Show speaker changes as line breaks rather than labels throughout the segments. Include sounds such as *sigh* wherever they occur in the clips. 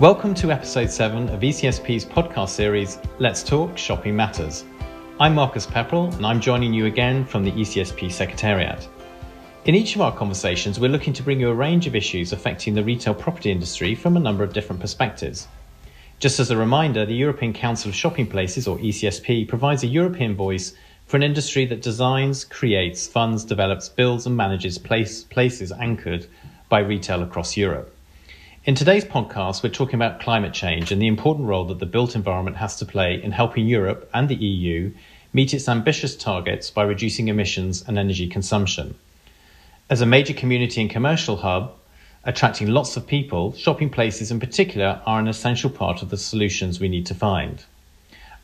Welcome to episode 7 of ECSP's podcast series, Let's Talk Shopping Matters. I'm Marcus Pepperell, and I'm joining you again from the ECSP Secretariat. In each of our conversations, we're looking to bring you a range of issues affecting the retail property industry from a number of different perspectives. Just as a reminder, the European Council of Shopping Places, or ECSP, provides a European voice for an industry that designs, creates, funds, develops, builds, and manages place, places anchored by retail across Europe. In today's podcast, we're talking about climate change and the important role that the built environment has to play in helping Europe and the EU meet its ambitious targets by reducing emissions and energy consumption. As a major community and commercial hub, attracting lots of people, shopping places in particular are an essential part of the solutions we need to find.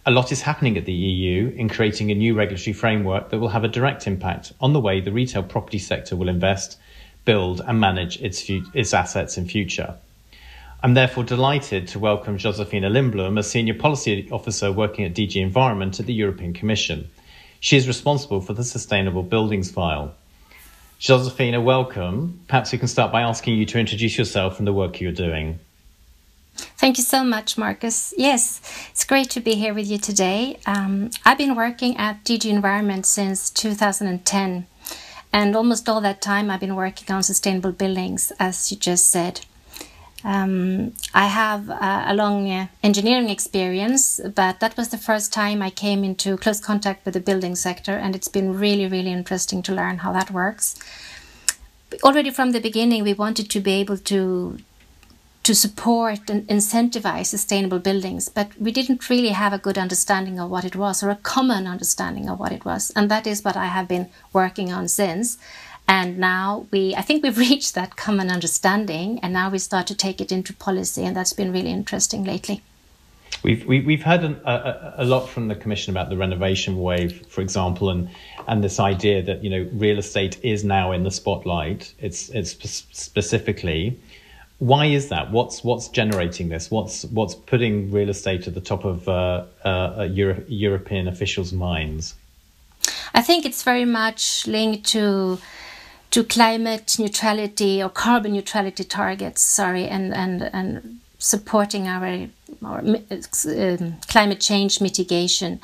A lot is happening at the EU in creating a new regulatory framework that will have a direct impact on the way the retail property sector will invest, build, and manage its, its assets in future. I'm therefore delighted to welcome Josefina Lindblom, a Senior Policy Officer working at DG Environment at the European Commission. She is responsible for the Sustainable Buildings file. Josefina, welcome. Perhaps we can start by asking you to introduce yourself and the work you're doing.
Thank you so much, Marcus. Yes, it's great to be here with you today. Um, I've been working at DG Environment since 2010, and almost all that time I've been working on sustainable buildings, as you just said. Um, I have uh, a long uh, engineering experience, but that was the first time I came into close contact with the building sector, and it's been really, really interesting to learn how that works. Already from the beginning, we wanted to be able to to support and incentivize sustainable buildings, but we didn't really have a good understanding of what it was or a common understanding of what it was, and that is what I have been working on since. And now we, I think we've *laughs* reached that common understanding, and now we start to take it into policy, and that's been really interesting lately.
We've we, have we have heard an, a, a, lot from the Commission about the renovation wave, for example, and and this idea that you know real estate is now in the spotlight. It's it's specifically. Why is that? What's what's generating this? What's what's putting real estate at the top of uh, uh, Euro- European officials' minds?
I think it's very much linked to to climate neutrality or carbon neutrality targets, sorry, and, and, and supporting our, our um, climate change mitigation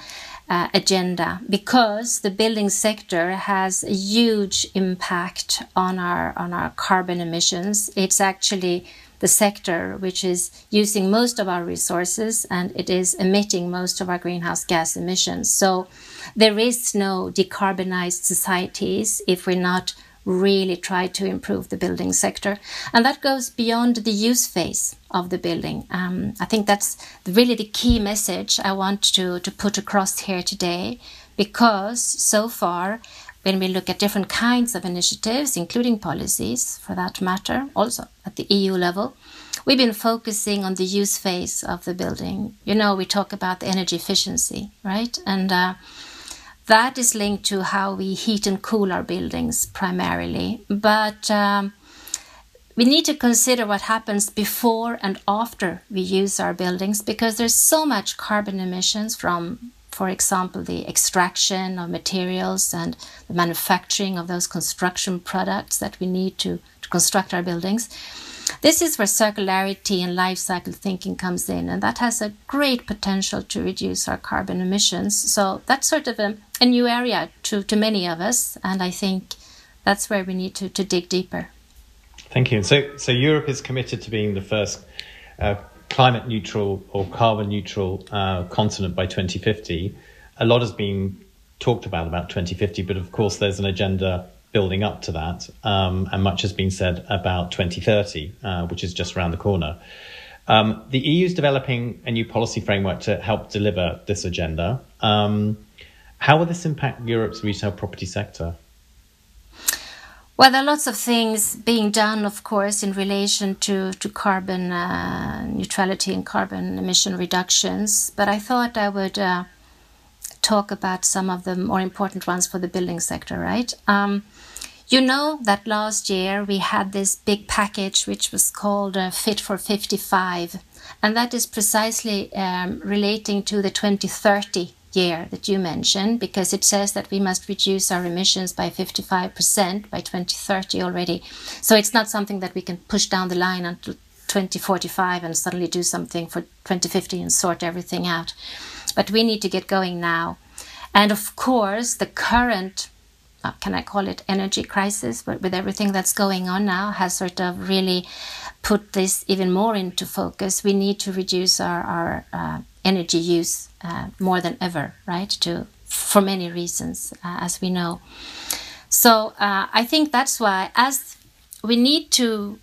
uh, agenda because the building sector has a huge impact on our on our carbon emissions. It's actually the sector which is using most of our resources and it is emitting most of our greenhouse gas emissions. So there is no decarbonized societies if we're not really try to improve the building sector. And that goes beyond the use phase of the building. Um, I think that's really the key message I want to, to put across here today, because so far, when we look at different kinds of initiatives, including policies for that matter, also at the EU level, we've been focusing on the use phase of the building. You know, we talk about the energy efficiency, right? And uh, that is linked to how we heat and cool our buildings primarily. But um, we need to consider what happens before and after we use our buildings because there's so much carbon emissions from for example the extraction of materials and the manufacturing of those construction products that we need to, to construct our buildings this is where circularity and life cycle thinking comes in, and that has a great potential to reduce our carbon emissions. So that's sort of a, a new area to, to many of us, and I think that's where we need to, to dig deeper.
Thank you. So, so Europe is committed to being the first uh, climate neutral or carbon neutral uh, continent by 2050. A lot has been talked about about 2050, but of course, there's an agenda building up to that, um, and much has been said about 2030, uh, which is just around the corner. Um, the EU is developing a new policy framework to help deliver this agenda. Um, how will this impact Europe's retail property sector?
Well, there are lots of things being done, of course, in relation to, to carbon uh, neutrality and carbon emission reductions. But I thought I would uh, talk about some of the more important ones for the building sector, right? Um, you know that last year we had this big package which was called uh, Fit for 55, and that is precisely um, relating to the 2030 year that you mentioned because it says that we must reduce our emissions by 55% by 2030 already. So it's not something that we can push down the line until 2045 and suddenly do something for 2050 and sort everything out. But we need to get going now. And of course, the current, uh, can I call it energy crisis, but with everything that's going on now, has sort of really put this even more into focus. We need to reduce our, our uh, energy use uh, more than ever, right? To for many reasons, uh, as we know. So uh, I think that's why, as we need to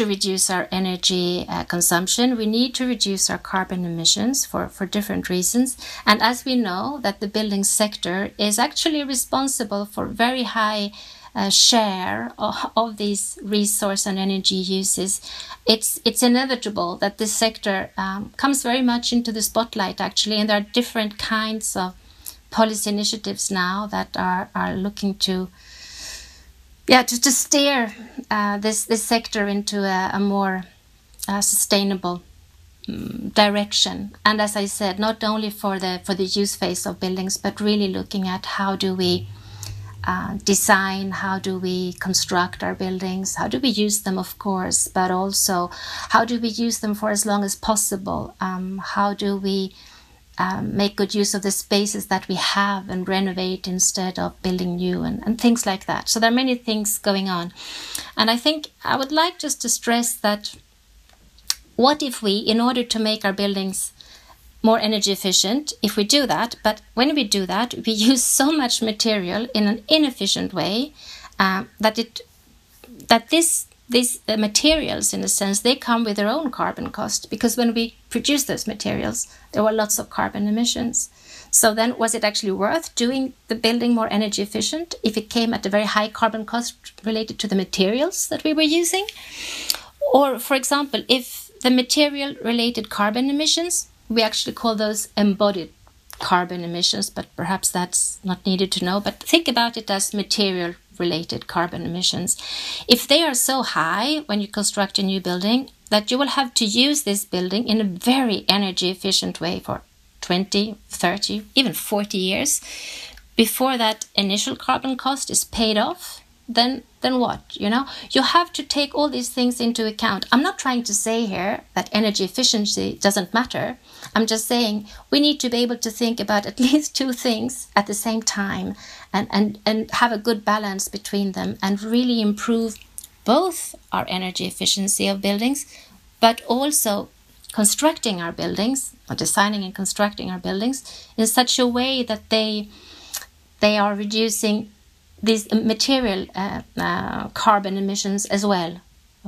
to reduce our energy uh, consumption, we need to reduce our carbon emissions for, for different reasons. And as we know that the building sector is actually responsible for very high uh, share of, of, these resource and energy uses, it's it's inevitable that this sector um, comes very much into the spotlight actually, and there are different kinds of policy initiatives now that are are looking to yeah, to, to steer uh, this this sector into a, a more uh, sustainable um, direction. And as I said, not only for the for the use phase of buildings, but really looking at how do we uh, design, how do we construct our buildings, how do we use them, of course, but also how do we use them for as long as possible. Um, how do we um, make good use of the spaces that we have and renovate instead of building new and, and things like that. So there are many things going on. And I think I would like just to stress that what if we, in order to make our buildings more energy efficient, if we do that, but when we do that, we *laughs* use so much material in an inefficient way uh, that it that this these uh, materials, in a sense, they come with their own carbon cost because when we produce those materials, there were lots of carbon emissions. So then, was it actually worth doing the building more energy efficient if it came at a very high carbon cost related to the materials that we were using? Or, for example, if the material related carbon emissions, we actually call those embodied carbon emissions, but perhaps that's not needed to know. But think about it as material related carbon emissions. If they are so high when you construct a new building that you will have to use this building in a very energy efficient way for 20, 30, even 40 years before that initial carbon cost is paid off, then then what? You know, you have to take all these things into account. I'm not trying to say here that energy efficiency doesn't matter. I'm just saying we need to be able to think about at *laughs* least two things at the same time and, and, and have a good balance between them and really improve both our energy efficiency of buildings, but also constructing our buildings or designing and constructing our buildings in such a way that they they are reducing these material uh, uh, carbon emissions as well.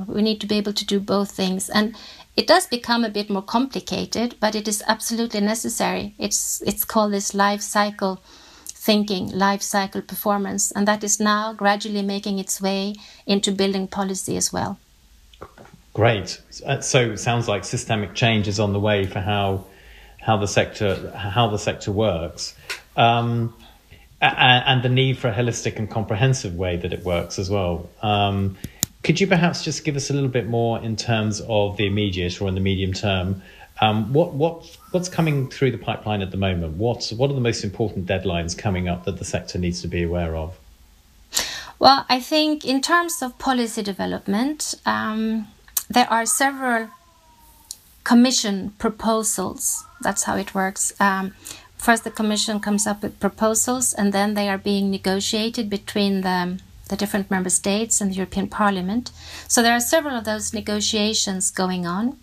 We need to be able to do both things, and it does become a bit more complicated, but it is absolutely necessary. It's it's called this life cycle thinking, life cycle performance, and that is now gradually making its way into building policy as well.
Great. Uh, so it sounds like systemic change is on the way for how how the sector how the sector works. Um, and the need for a holistic and comprehensive way that it works as well. Um, could you perhaps just give us a little bit more in terms of the immediate or in the medium term? Um, what what what's coming through the pipeline at the moment? What what are the most important deadlines coming up that the sector needs to be aware of?
Well, I think in terms of policy development, um, there are several commission proposals. That's how it works. Um, first, the commission comes up with proposals, and then they are being negotiated between the the different member states and the European Parliament. So there are several of those negotiations going on.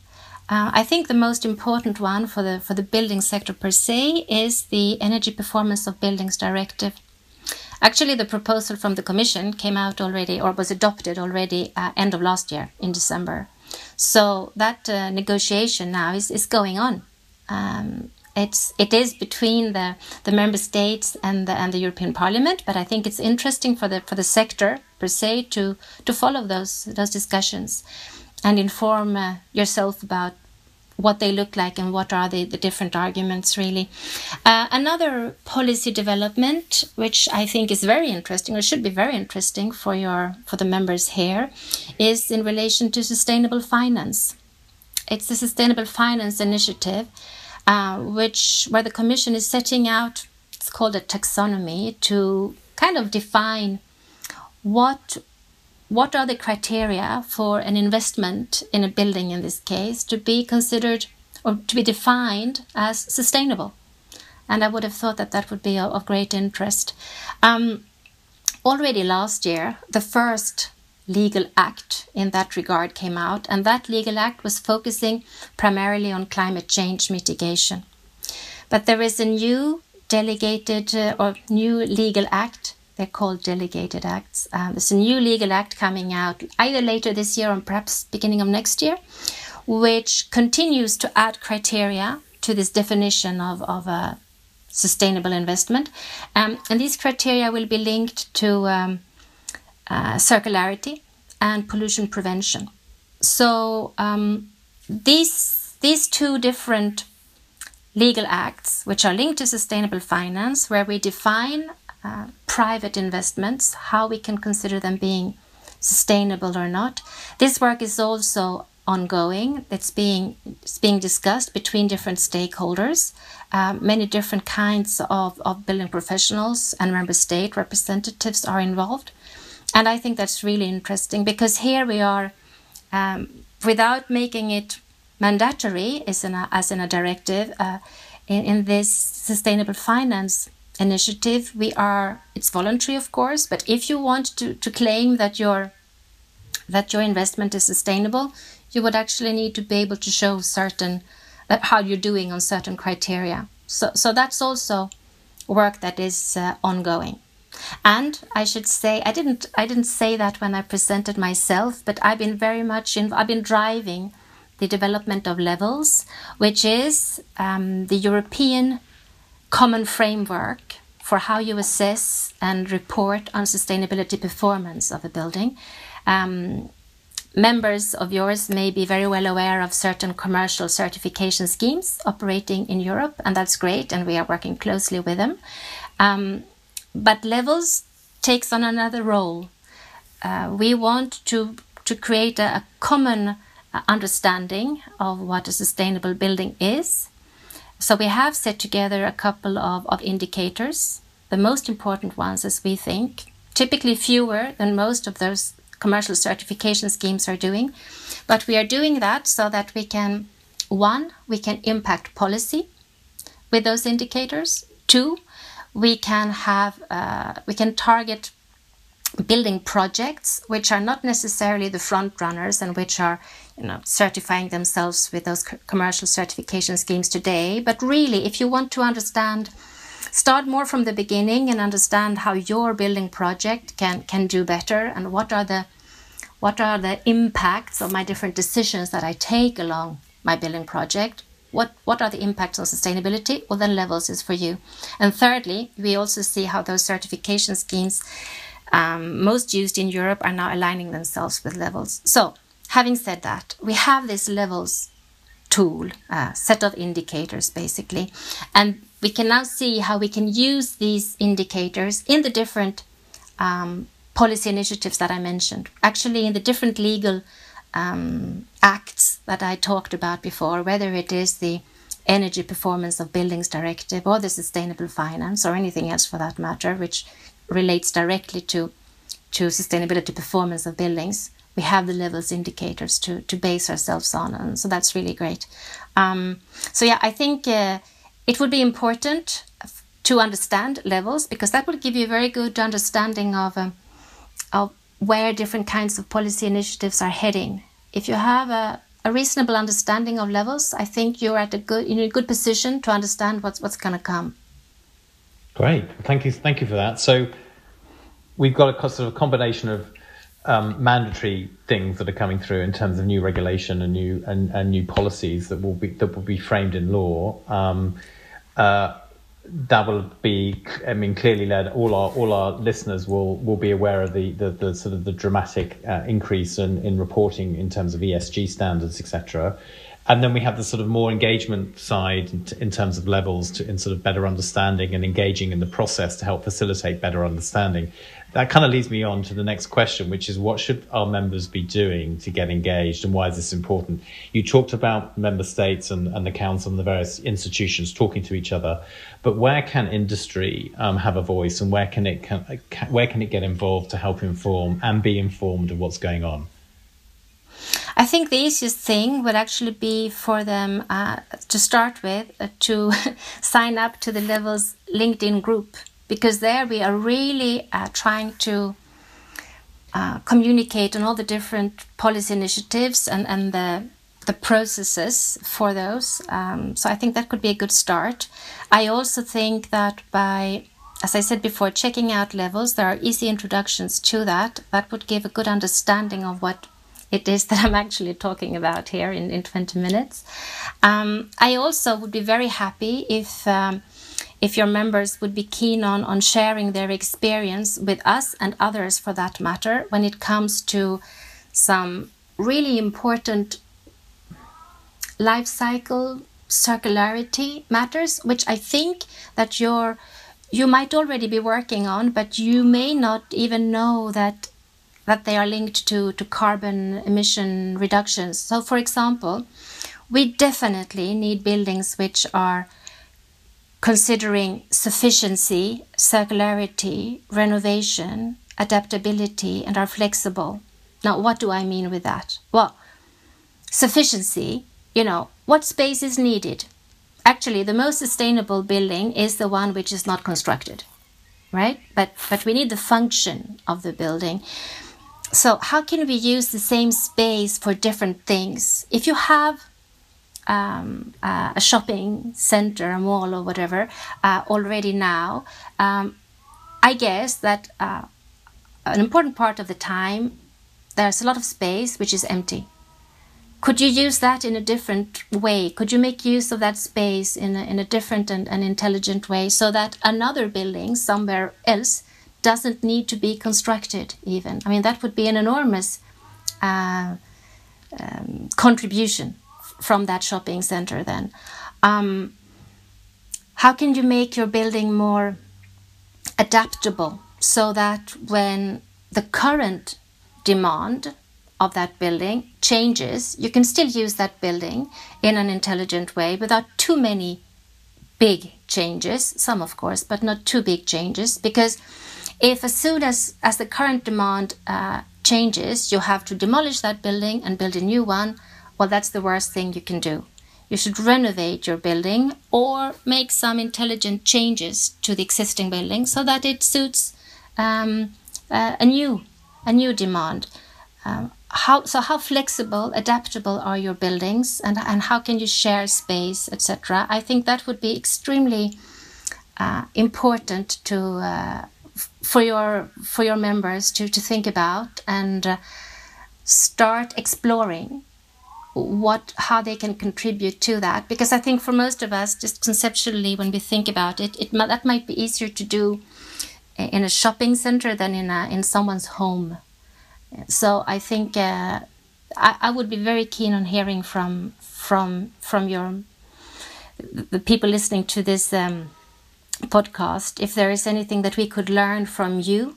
Uh, I think the most important one for the for the building sector per se is the Energy Performance of Buildings Directive. Actually, the proposal from the Commission came out already or was adopted already uh, end of last year in December. So that uh, negotiation now is, is going on. Um, it's it is between the, the member states and the and the European Parliament, but I think it's interesting for the for the sector per se to to follow those those discussions and inform uh, yourself about what they look like and what are the, the different arguments really. Uh, another policy development which I think is very interesting or should be very interesting for your for the members here is in relation to sustainable finance. It's the sustainable finance initiative uh, which where the commission is setting out it's called a taxonomy to kind of define what what are the criteria for an investment in a building in this case to be considered or to be defined as sustainable? And I would have thought that that would be of, great interest. Um, already last year, the first legal act in that regard came out, and that legal act was focusing primarily on climate change mitigation. But there is a new delegated uh, or new legal act they're called delegated acts. Uh, there's a new legal act coming out either later this year or perhaps beginning of next year, which continues to add criteria to this definition of, of a sustainable investment. Um, and these criteria will be linked to um, uh, circularity and pollution prevention. So um, these, these two different legal acts, which are linked to sustainable finance, where we define uh, private investments, how we can consider them being sustainable or not. This work is also ongoing. It's being it's being discussed between different stakeholders. Um, many different kinds of, of building professionals and member state representatives are involved. And I think that's really interesting because here we are, um, without making it mandatory as in a, as in a directive, uh, in, in this sustainable finance initiative we are it's voluntary of course but if you want to, to claim that your that your investment is sustainable you would actually need to be able to show certain uh, how you're doing on certain criteria. So so that's also work that is uh, ongoing and i should say i didn't i didn't say that when i presented myself but i've been very much in i've been driving the development of levels which is um, the european common framework for how you assess and report on sustainability performance of a building. Um, members of yours may be very well aware of certain commercial certification schemes operating in Europe, and that's great, and we are working closely with them. Um, but levels takes on another role. Uh, we want to to create a, a common uh, understanding of what a sustainable building is so we have set together a couple of, of indicators, the most important ones as we think, typically fewer than most of those commercial certification schemes are doing. But we are doing that so that we can, one, we can impact policy with those indicators. Two, we can have, uh, we can target building projects which are not necessarily the front runners and which are you know certifying themselves with those commercial certification schemes today. But really if you want to understand start more from the beginning and understand how your building project can can do better and what are the what are the impacts of my different decisions that I take along my building project what what are the impacts on sustainability well then levels is for you and thirdly we also see how those certification schemes um, most used in Europe are now aligning themselves with levels. So, having said that, we have this levels tool, uh, set of indicators basically, and we can now see how we can use these indicators in the different um, policy initiatives that I mentioned. Actually, in the different legal um, acts that I talked about before, whether it is the Energy Performance of Buildings Directive or the Sustainable Finance or anything else for that matter, which relates directly to to sustainability performance of buildings. We have the levels indicators to to base ourselves on, and so that's really great. Um, so yeah, I think uh, it would be important to understand levels because that will give you a very good understanding of um, of where different kinds of policy initiatives are heading. If you have a, a reasonable understanding of levels, I think you're at a good in a good position to understand what's what's going to come.
Great, thank you, thank you for that. So we've got a sort of combination of um, mandatory things that are coming through in terms of new regulation and new and, and new policies that will be that will be framed in law. Um, uh, that will be, I mean, clearly led. All our all our listeners will will be aware of the the, the sort of the dramatic uh, increase in, in reporting in terms of ESG standards, etc and then we have the sort of more engagement side in, terms of levels to in sort of better understanding and engaging in the process to help facilitate better understanding that kind of leads me on to the next question, which is what should our members be doing to get engaged and why is this important? You talked about member states and, and the council and the various institutions talking to each other, but where can industry um, have a voice and where can it can, where can it get involved to help inform and be informed of what's going on?
I think the easiest thing would actually be for them uh, to start with uh, to *laughs* sign up to the Levels LinkedIn group because there we are really uh, trying to uh, communicate on all the different policy initiatives and, and the, the processes for those. Um, so I think that could be a good start. I also think that by, as I said before, checking out levels, there are easy introductions to that. That would give a good understanding of what it is *laughs* that I'm actually talking about here in, in 20 minutes. Um, I also would be very happy if um, if your members would be keen on, on sharing their experience with us and others for that matter when it comes to some really important life cycle circularity matters which i think that you're you might already be working on but you may not even know that that they are linked to, to carbon emission reductions. So for example we definitely need buildings which are considering sufficiency, circularity, renovation, adaptability, and are flexible. Now, what do I mean with that? Well, sufficiency, you know, what space is needed? Actually, the most sustainable building is the one which is not constructed, right? But, but we need the function of the building. So, how can we use the same space for different things? If you have um, uh, a shopping center, a mall, or whatever uh, already now, um, I guess that uh, an important part of the time there's a lot of space which is empty. Could you use that in a different way? Could you make use of that space in a, in a different and, and intelligent way so that another building somewhere else doesn't need to be constructed, even? I mean, that would be an enormous uh, um, contribution from that shopping center then. Um, how can you make your building more adaptable so that when the current demand of that building changes, you can still use that building in an intelligent way without too many big changes, some of course, but not too big changes. Because if as soon as, as the current demand uh, changes, you have to demolish that building and build a new one, well, that's the worst thing you can do. You should renovate your building or make some intelligent changes to the existing building so that it suits um, uh, a new a new demand. Um, how so? How flexible, adaptable are your buildings, and and how can you share space, etc. I think that would be extremely uh, important to uh, for your for your members to to think about and uh, start exploring what how they can contribute to that. Because i think for most of us just conceptually when we think about it it that might be easier to do in a shopping center than in a in someone's home. So i think uh, I, I would be very keen on hearing from from from your the people listening to this um, podcast if there is anything that we could learn from you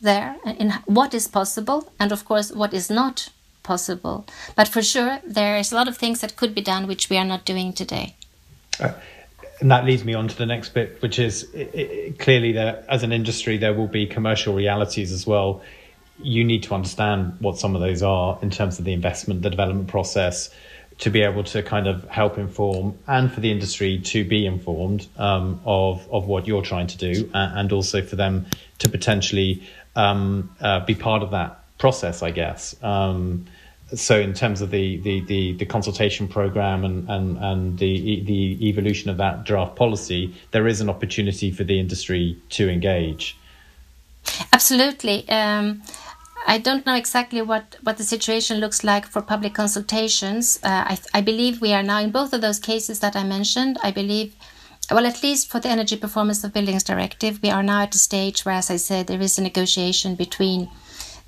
there in what is possible and of course what is not possible. But for sure, there's a lot of things that could be done which we are not doing today.
Uh, and that leads me on to the next bit, which is it, it, clearly that as an industry, there will be commercial realities as well. You need to understand what some of those are in terms of the investment, the development process, to be able to kind of help inform and for the industry to be informed um, of of what you're trying to do, and also for them to potentially um, uh, be part of that process, I guess. Um, so in terms of the, the, the, the, consultation program and, and, and the, the evolution of that draft policy, there is an opportunity for the industry to engage.
Absolutely. Um, I don't know exactly what, what the situation looks like for public consultations. Uh, I, I believe we are now in both of those cases that I mentioned. I believe, well, at least for the Energy Performance of Buildings Directive, we are now at a stage where, as I said, there is a negotiation between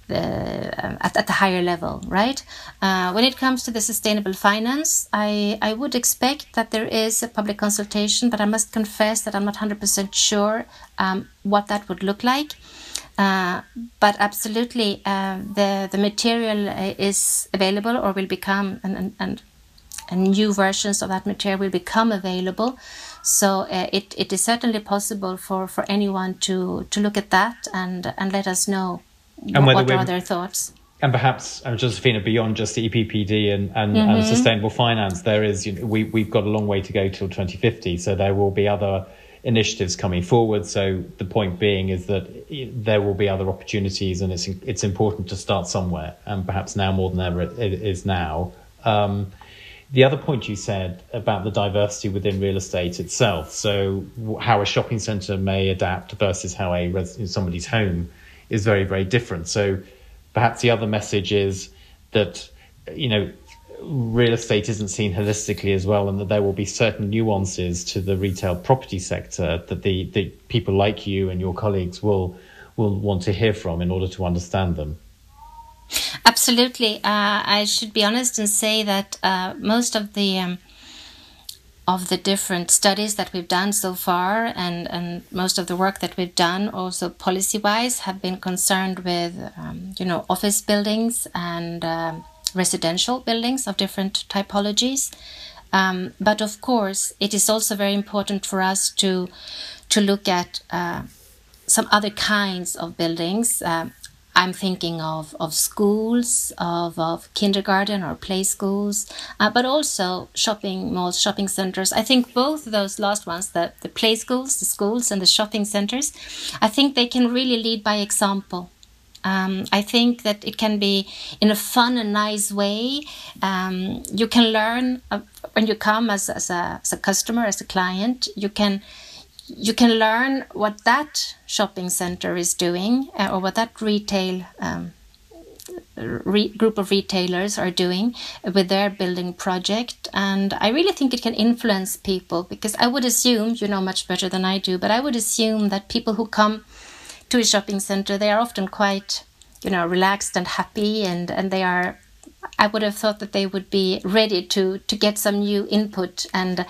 the, at, at the higher level, right? Uh, when it comes to the sustainable finance, I, I would expect that there is a public consultation, but I must confess that I'm not 100% sure um, what that would look like. Uh, but absolutely, uh, the the material uh, is available or will become, and, and, and, and new versions of that material will become available. So uh, it, it is certainly possible for, for anyone to, to look at that and and let us know and what are their thoughts.
And perhaps, uh, Josefina, beyond just the EPBD and, and, mm-hmm. and sustainable finance, there is you know, we we've got a long way to go till 2050. So there will be other initiatives coming forward. So the point being is that there will be other opportunities, and it's it's important to start somewhere, and perhaps now more than ever it is now. Um, the other point you said about the diversity within real estate itself, so how a shopping centre may adapt versus how a res- somebody's home is very very different. So perhaps the other message is that you know real estate isn't seen holistically as well, and that there will be certain nuances to the retail property sector that the, the people like you and your colleagues will will want to hear from in order to understand them.
Absolutely, uh, I should be honest and say that uh, most of the um, of the different studies that we've done so far, and and most of the work that we've done, also policy wise, have been concerned with um, you know office buildings and um, residential buildings of different typologies. Um, but of course, it is also very important for us to to look at uh, some other kinds of buildings. Uh, I'm thinking of, of schools, of, of kindergarten or play schools, uh, but also shopping malls, shopping centers. I think both those last ones, the, the play schools, the schools, and the shopping centers, I think they can really lead by example. Um, I think that it can be in a fun and nice way. Um, you can learn uh, when you come as, as, a, as a customer, as a client. You can you can learn what that shopping center is doing uh, or what that retail um, re- group of retailers are doing with their building project. And I really think it can influence people because I would assume, you know much better than I do, but I would assume that people who come to a shopping center, they are often quite, you know, relaxed and happy, and and they are. I would have thought that they would be ready to to get some new input and uh,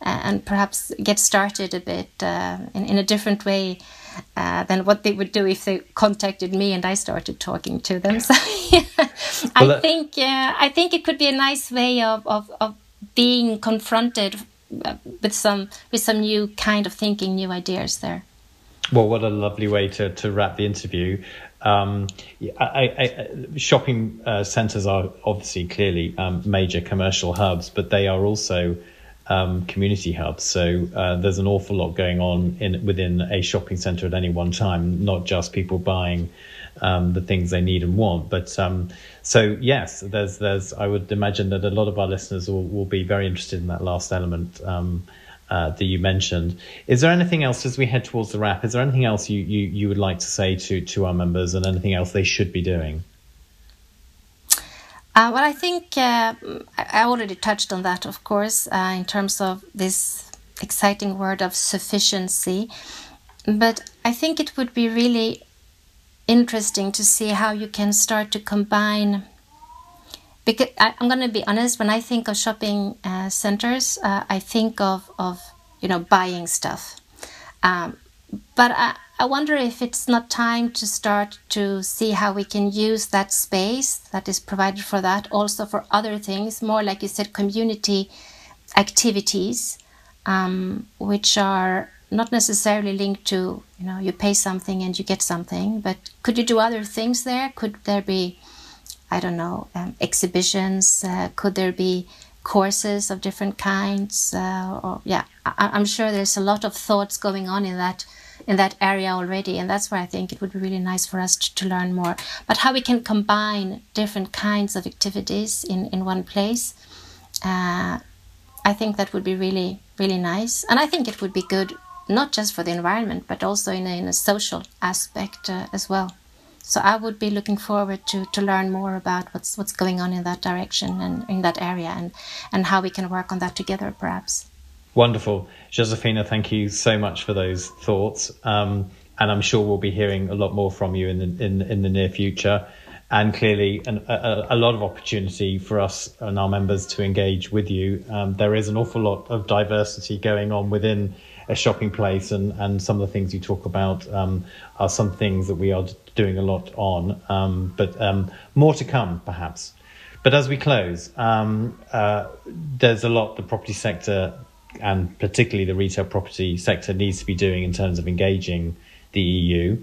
and perhaps get started a bit uh, in in a different way. Uh, than what they would do if they contacted me and I started talking to them. So *laughs* yeah, well, I think uh, I think it could be a nice way of, of, of being confronted uh, with some with some new kind of thinking, new ideas there.
Well, what a lovely way to, to wrap the interview. Um, I, I, shopping uh, centres are obviously clearly um, major commercial hubs, but they are also um, community hubs. So uh, there's an awful lot going on in within a shopping centre at any one time, not just people buying um, the things they need and want. But um, so yes, there's there's I would imagine that a lot of our listeners will, will be very interested in that last element. Uh, that you mentioned. Is there anything else as we head towards the wrap? Is there anything else you, you, you would like to say to, to our members and anything else they should be doing?
Uh, well, I think uh, I already touched on that, of course, uh, in terms of this exciting word of sufficiency. But I think it would be really interesting to see how you can start to combine because I, am going to be honest when i think of shopping uh, centers uh, i think of, of you know buying stuff. Um, but I, I wonder if it's not time to start to see how we can use that space that is provided for that also for other things more like you said community activities um, which are not necessarily linked to you know you pay something and you get something but could you do other things there? Could there be I don't know, um, exhibitions? Uh, could there be courses of different kinds? Uh, or yeah, I, am sure there's a lot of thoughts going on in that in that area already, and that's where I think it would be really nice for us to, to learn more. But how we can combine different kinds of activities in in one place. Uh, I think that would be really, really nice. And I think it would be good, not just for the environment, but also in a, in a social aspect uh, as well so I would be looking forward to, to learn more about what's what's going on in that direction and in that area and, and how we can work on that together perhaps.
Wonderful. Josefina, thank you so much for those thoughts. Um, and I'm sure we'll be hearing a lot more from you in the, in, in the near future. And clearly, an, a, a, lot of opportunity for us and our members to engage with you. Um, there is an awful lot of diversity going on within a shopping place, and, and some of the things you talk about um, are some things that we are doing a lot on, um, but um, more to come, perhaps. But as we close, um, uh, there's a lot the property sector and particularly the retail property sector needs to be doing in terms of engaging the EU.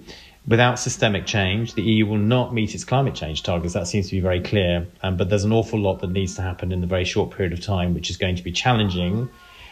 Without systemic change, the EU will not meet its climate change targets. That seems to be very clear. Um, but there's an awful lot that needs to happen in the very short period of time, which is going to be challenging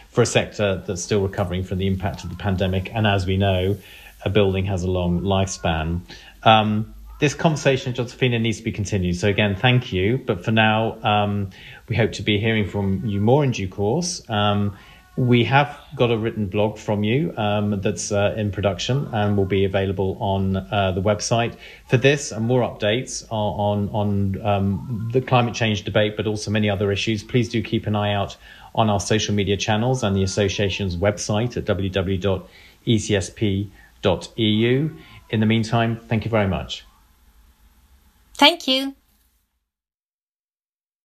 for a sector that's still recovering from the impact of the pandemic. And as we know, a building has a long lifespan. Um, this conversation, Josefina, needs to be continued. So again, thank you. But for now, um, we hope to be hearing from you more in due course. Um, we have got a written blog from you um, that's uh, in production and will be available on uh, the website. For this and more updates on on um, the climate change debate, but also many other issues, please do keep an eye out on our social media channels and the association's website at www.ecsp.eu. In the meantime, thank you very much.
Thank you.